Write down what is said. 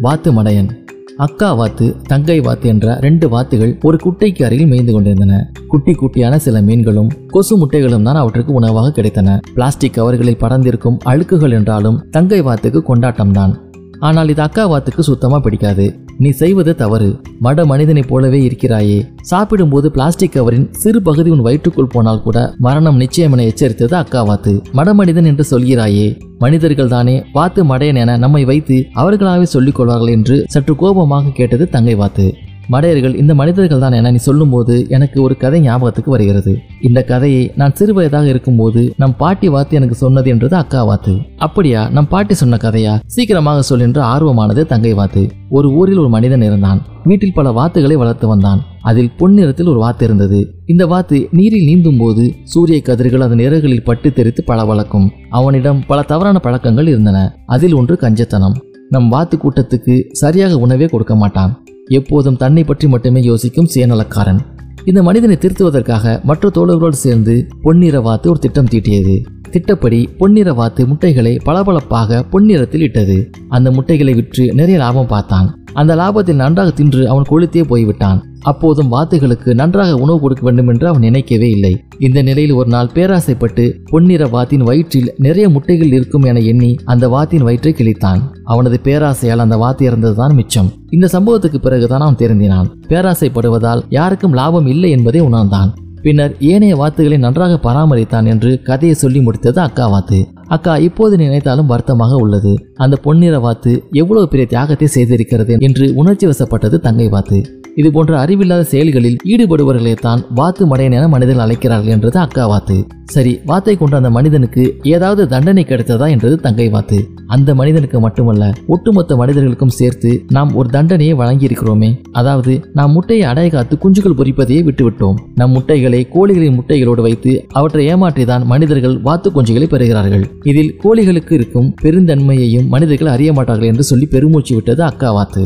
வாத்து மடையன் அக்கா வாத்து தங்கை வாத்து என்ற ரெண்டு வாத்துகள் ஒரு குட்டைக்கு அருகில் மேய்ந்து கொண்டிருந்தன. குட்டி குட்டியான சில மீன்களும் கொசு முட்டைகளும் தான் அவற்றுக்கு உணவாக கிடைத்தன. பிளாஸ்டிக் கவர்களில் படர்ந்திருக்கும் அழுக்குகள் என்றாலும் தங்கை வாத்துக்கு கொண்டாட்டம்தான். ஆனால் இது அக்கா வாத்துக்கு சுத்தமா பிடிக்காது. நீ செய்வது தவறு. மட மனிதனைப் போலவே இருக்கிறாயே. சாப்பிடும்போது பிளாஸ்டிக் கவரின் சிறு பகுதி உன் வயிற்றுக்குள் போனால் கூட மரணம் நிச்சயம் என எச்சரித்தது அக்கா வாத்து மடமனிதன் என்று சொல்கிறாயே. மனிதர்கள் தானே வாத்து மடையன் என நம்மை வைத்து அவர்களாகவே சொல்லிக் கொள்வார்கள் என்று சற்று கோபமாக கேட்டது தங்கை வாத்து மடையர்கள் இந்த மனிதர்கள் தான் என நீ சொல்லும்போது எனக்கு ஒரு கதை ஞாபகத்துக்கு வருகிறது. இந்த கதையை நான் சிறு வயதாக இருக்கும்போது நம் பாட்டி வாத்து எனக்கு சொன்னது என்றது அக்கா வாத்து. அப்படியா நம் பாட்டி சொன்ன கதையா? சீக்கிரமாக சொல் என்று ஆர்வமானது தங்கை வாத்து. ஒரு ஊரில் ஒரு மனிதன் இருந்தான். வீட்டில் பல வாத்துகளை வளர்த்து வந்தான். அதில் பொன்னிறத்தில் ஒரு வாத்து இருந்தது. இந்த வாத்து நீரில் நீந்தும் போது சூரிய கதிர்கள் அதன் இறகுகளில் பட்டு தெரித்து பளபளக்கும் அவனிடம் பல தவறான பழக்கங்கள் இருந்தன. அதில் ஒன்று கஞ்சத்தனம். நம் வாத்து கூட்டத்துக்கு சரியாக உணவே கொடுக்க மாட்டான். எப்போதும் தன்னை பற்றி மட்டுமே யோசிக்கும் சுயநலக்காரன். இந்த மனிதனை திருத்துவதற்காக மற்ற தோழர்களோடு சேர்ந்து பொன்னிற வாத்து ஒரு திட்டம் தீட்டியது. திட்டப்படி பொன்னிற வாத்து முட்டைகளை பளபளப்பாக பொன்னிறத்தில் இட்டது. அந்த முட்டைகளை விற்று நிறைய லாபம் பார்த்தான். அந்த லாபத்தில் நன்றாக தின்று அவன் கொளுத்தே போய்விட்டான். அப்போதும் வாத்துகளுக்கு நன்றாக உணவு கொடுக்க வேண்டும் என்று அவன் நினைக்கவே இல்லை. இந்த நிலையில் ஒரு நாள் பேராசைப்பட்டு பொன்னிற வாத்தின் வயிற்றில் நிறைய முட்டைகள் இருக்கும் என எண்ணி அந்த வாத்தின் வயிற்றை கிழித்தான். அவனது பேராசையால் அந்த வாத்து இறந்ததுதான் மிச்சம். இந்த சம்பவத்துக்கு பிறகுதான் அவன் திருந்தினான். பேராசைப்படுவதால் யாருக்கும் லாபம் இல்லை என்பதை உணர்ந்தான். பின்னர் ஏனைய வாத்துகளை நன்றாக பராமரித்தான் என்று கதையை சொல்லி முடித்தது அக்கா வாத்து. அக்கா இப்போது நினைத்தாலும் வருத்தமாக உள்ளது. அந்த பொன்னிற வாத்து எவ்வளவு பெரிய தியாகத்தை செய்திருக்கிறது என்று உணர்ச்சி வசப்பட்டது தங்கை வாத்து. இது போன்ற அறிவில்லாத செயல்களில் ஈடுபடுபவர்களை தான் வாத்து மடையன் என மனிதர்கள் அழைக்கிறார்கள் என்றது அக்கா வாத்து. சரி வாத்தை கொண்ட அந்த மனிதனுக்கு ஏதாவது தண்டனை கிடைத்ததா என்றது தங்கை வாத்து. அந்த மனிதனுக்கு மட்டுமல்ல ஒட்டுமொத்த மனிதர்களுக்கும் சேர்த்து நாம் ஒரு தண்டனையை வழங்கி இருக்கிறோமே அதாவது நாம் முட்டையை அடைய காத்து குஞ்சுகள் பொறிப்பதையே விட்டுவிட்டோம். நம் முட்டைகளை கோழிகளின் முட்டைகளோடு வைத்து அவற்றை ஏமாற்றிதான் மனிதர்கள் வாத்து குஞ்சுகளை பெறுகிறார்கள். இதில் கோழிகளுக்கு இருக்கும் பெருந்தன்மையையும் மனிதர்கள் அறிய மாட்டார்கள் என்று சொல்லி பெருமூச்சு விட்டது அக்கா வாத்து.